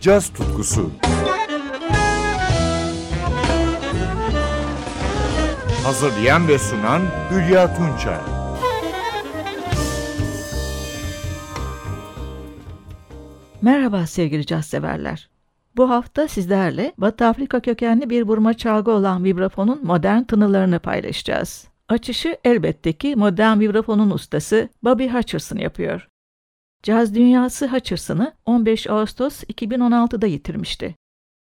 caz tutkusu. Hazırlayan ve sunan Hülya Tunçay. Merhaba sevgili caz severler. Bu hafta sizlerle Batı Afrika kökenli bir vurma çalgı olan vibrafonun modern tınılarını paylaşacağız. Açışı elbette ki modern vibrafonun ustası Bobby Hutcherson yapıyor. Caz dünyası Hutcherson'ı 15 Ağustos 2016'da yitirmişti.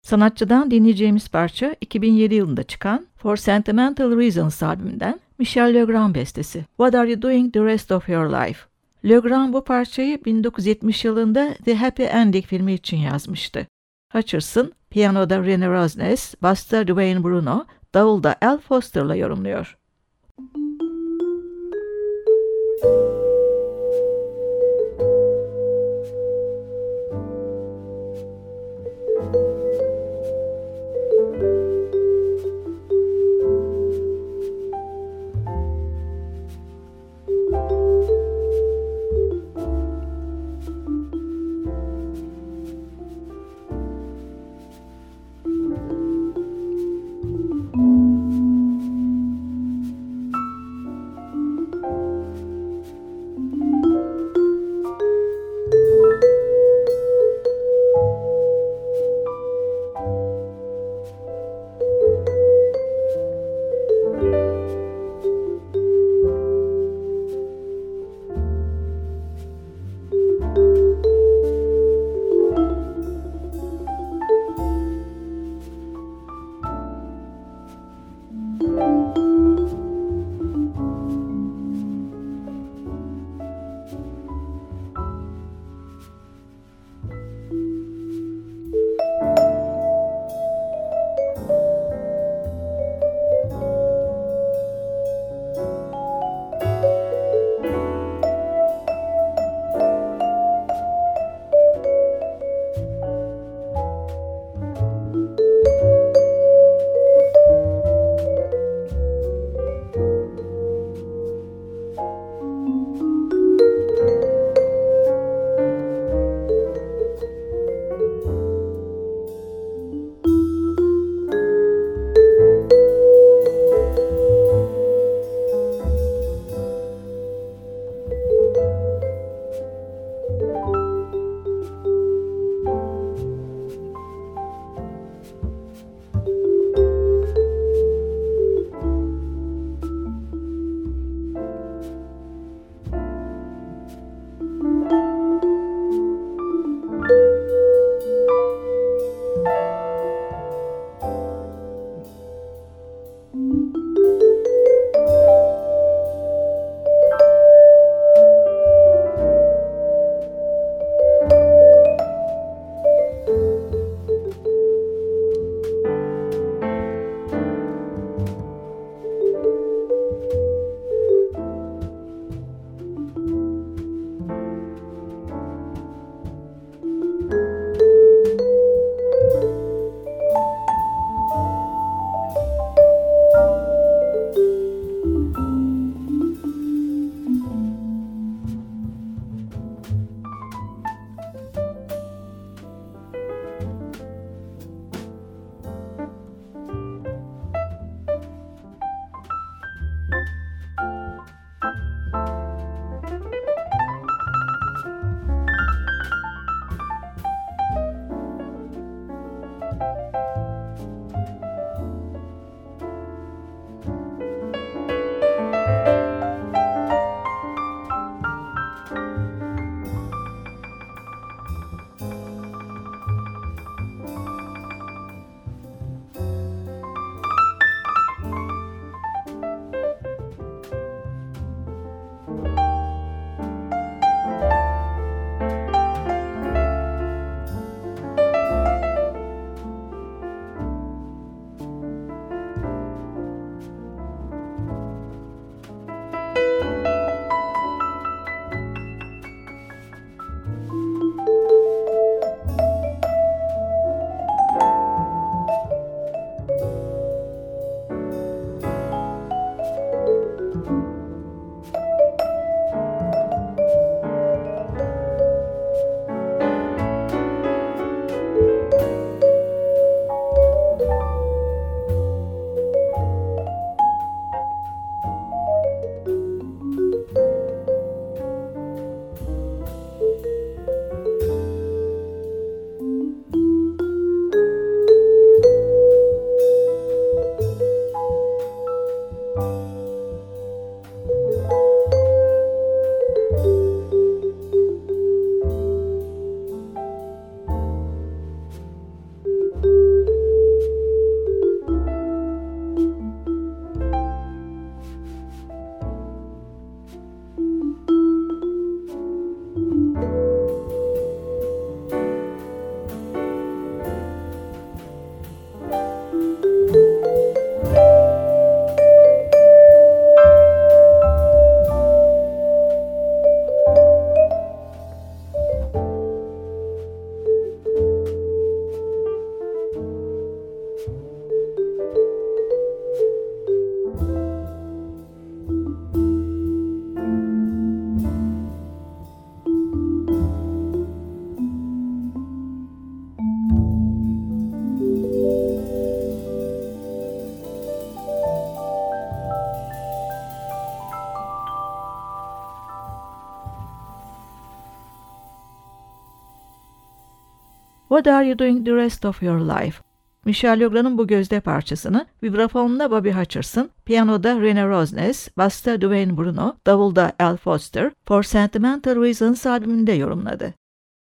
Sanatçıdan dinleyeceğimiz parça 2007 yılında çıkan For Sentimental Reasons albümünden Michel Legrand bestesi What Are You Doing the Rest of Your Life? Legrand bu parçayı 1970 yılında The Happy Ending filmi için yazmıştı. Hutcherson, piyanoda Rene Rosnes, basta Dwayne Bruno, davulda Al Foster'la yorumluyor. What Are You Doing the Rest of Your Life? Michel Legrand'ın bu gözde parçasını vibrafonda Bobby Hutcherson, piyanoda Rene Rosnes, basta Dwayne Bruno, davulda Al Foster, For Sentimental Reasons albümünde yorumladı.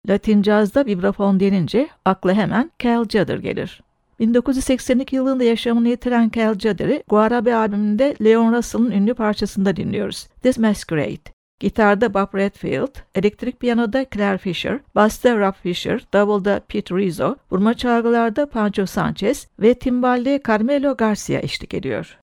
Latin cazda vibrafon denince akla hemen Cal Judder gelir. 1982 yılında yaşamını yitiren Cal Judder'ı Guarabe albümünde Leon Russell'ın ünlü parçasında dinliyoruz. This Masquerade. Gitarda Bob Redfield, elektrik piyanoda Claire Fisher, basta Rob Fisher, davulda Pete Rizzo, vurma çalgılarda Pancho Sanchez ve timbalde Carmelo Garcia eşlik ediyor.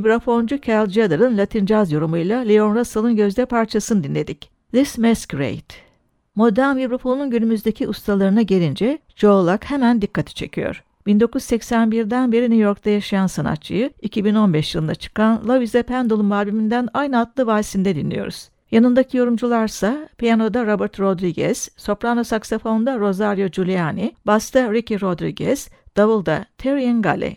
Vibrafoncu Cal Tjader'ın Latin caz yorumuyla Leon Russell'ın gözde parçasını dinledik. This Masquerade. Modern vibrafonun günümüzdeki ustalarına gelince Joe Luck hemen dikkati çekiyor. 1981'den beri New York'ta yaşayan sanatçıyı 2015 yılında çıkan Love is a Pendulum albümünden aynı adlı valsinde dinliyoruz. Yanındaki yorumcularsa piyanoda Robert Rodriguez, soprano saksafonda Rosario Giuliani, basta Ricky Rodriguez, davulda Terry Ngale.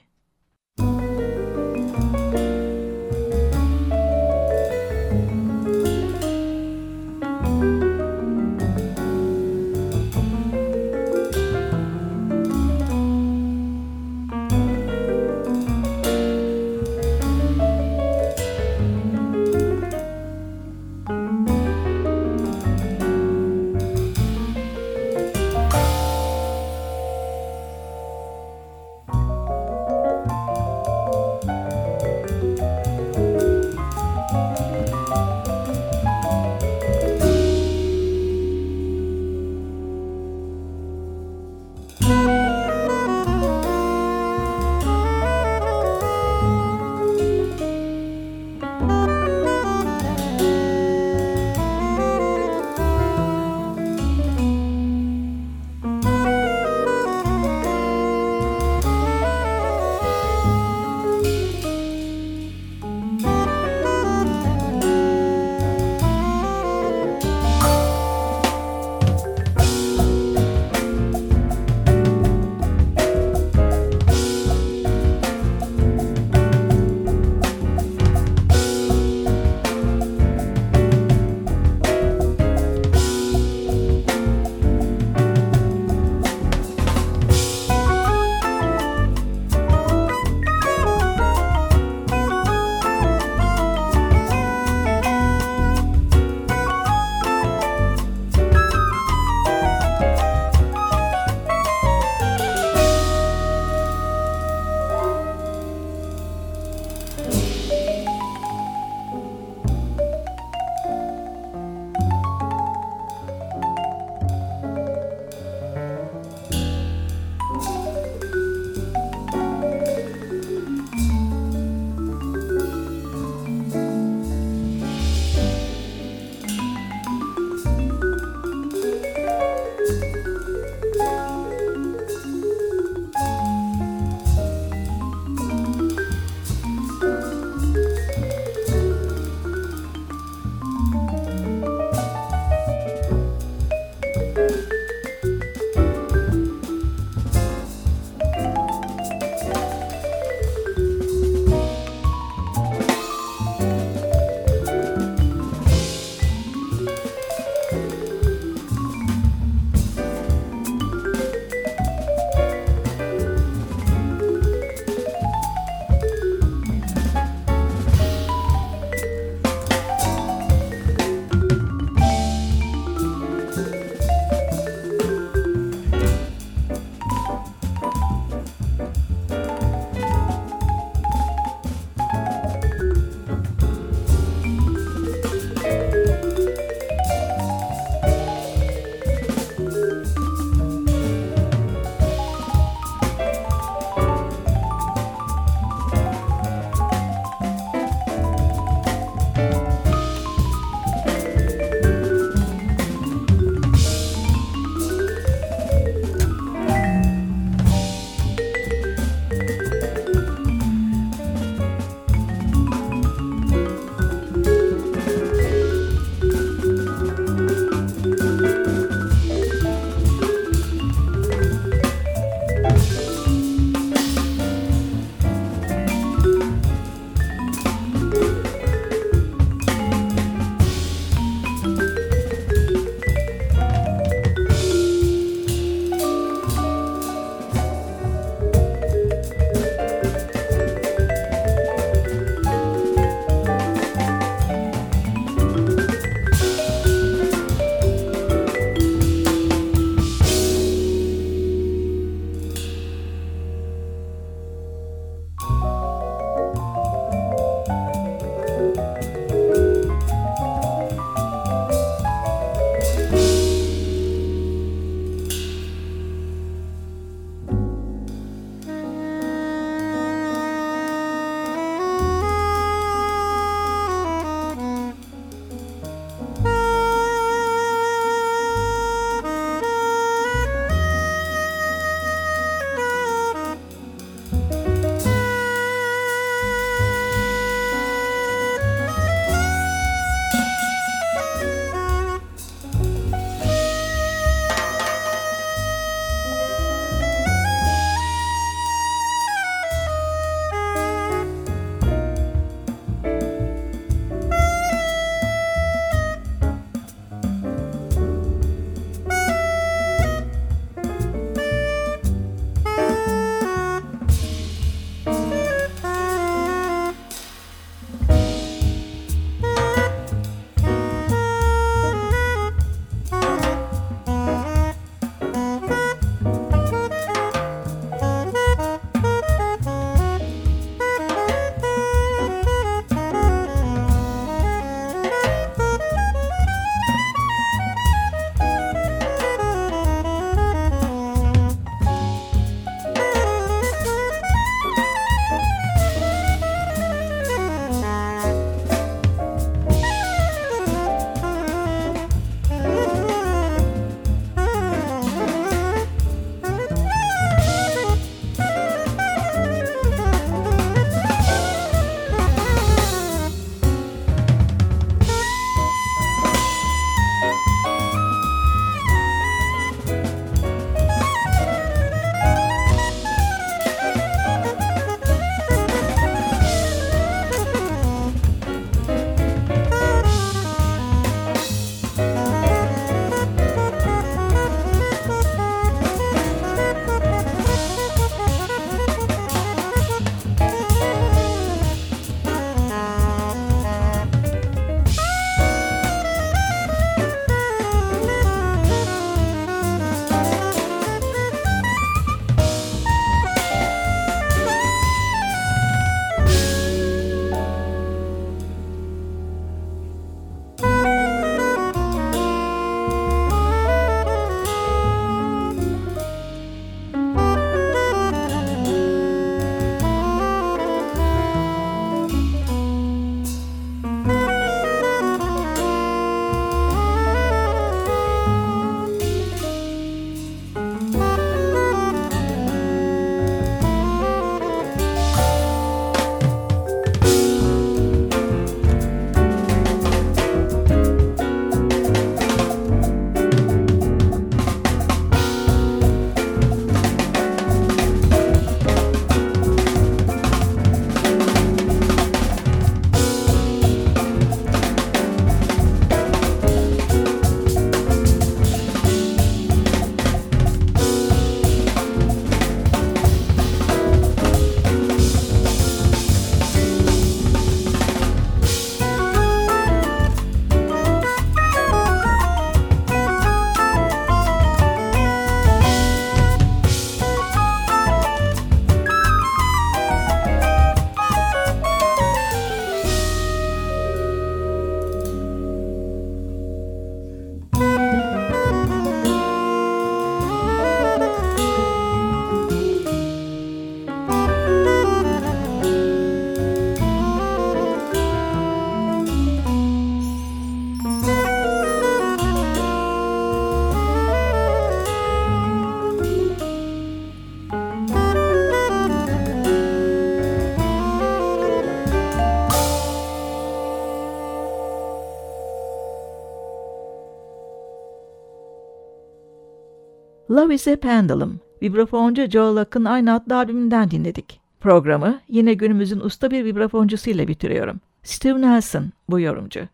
Love is a Pendulum, vibrafoncu Joe Luck'ın aynı adlı albümünden dinledik. Programı yine günümüzün usta bir vibrafoncusuyla bitiriyorum. Steve Nelson bu yorumcu.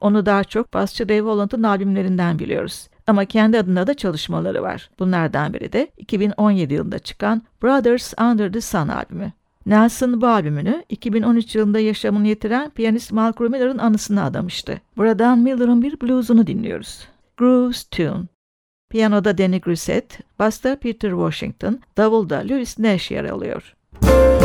Onu daha çok basçı Dave Holland'ın albümlerinden biliyoruz. Ama kendi adına da çalışmaları var. Bunlardan biri de 2017 yılında çıkan Brothers Under the Sun albümü. Nelson bu albümünü 2013 yılında yaşamını yitiren piyanist Malcolm Miller'ın anısına adamıştı. Buradan Miller'ın bir bluesunu dinliyoruz. Grooves Tune. Piyanoda Danny Grissett, basta Peter Washington, davulda Louis Nash yer alıyor. Ben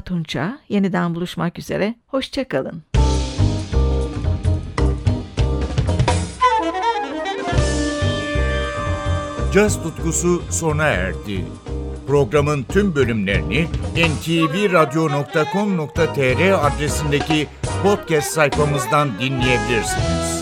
Hülya Tunça. Yeniden buluşmak üzere. Hoşçakalın. Caz tutkusu sona erdi. Programın tüm bölümlerini ntvradio.com.tr adresindeki podcast sayfamızdan dinleyebilirsiniz.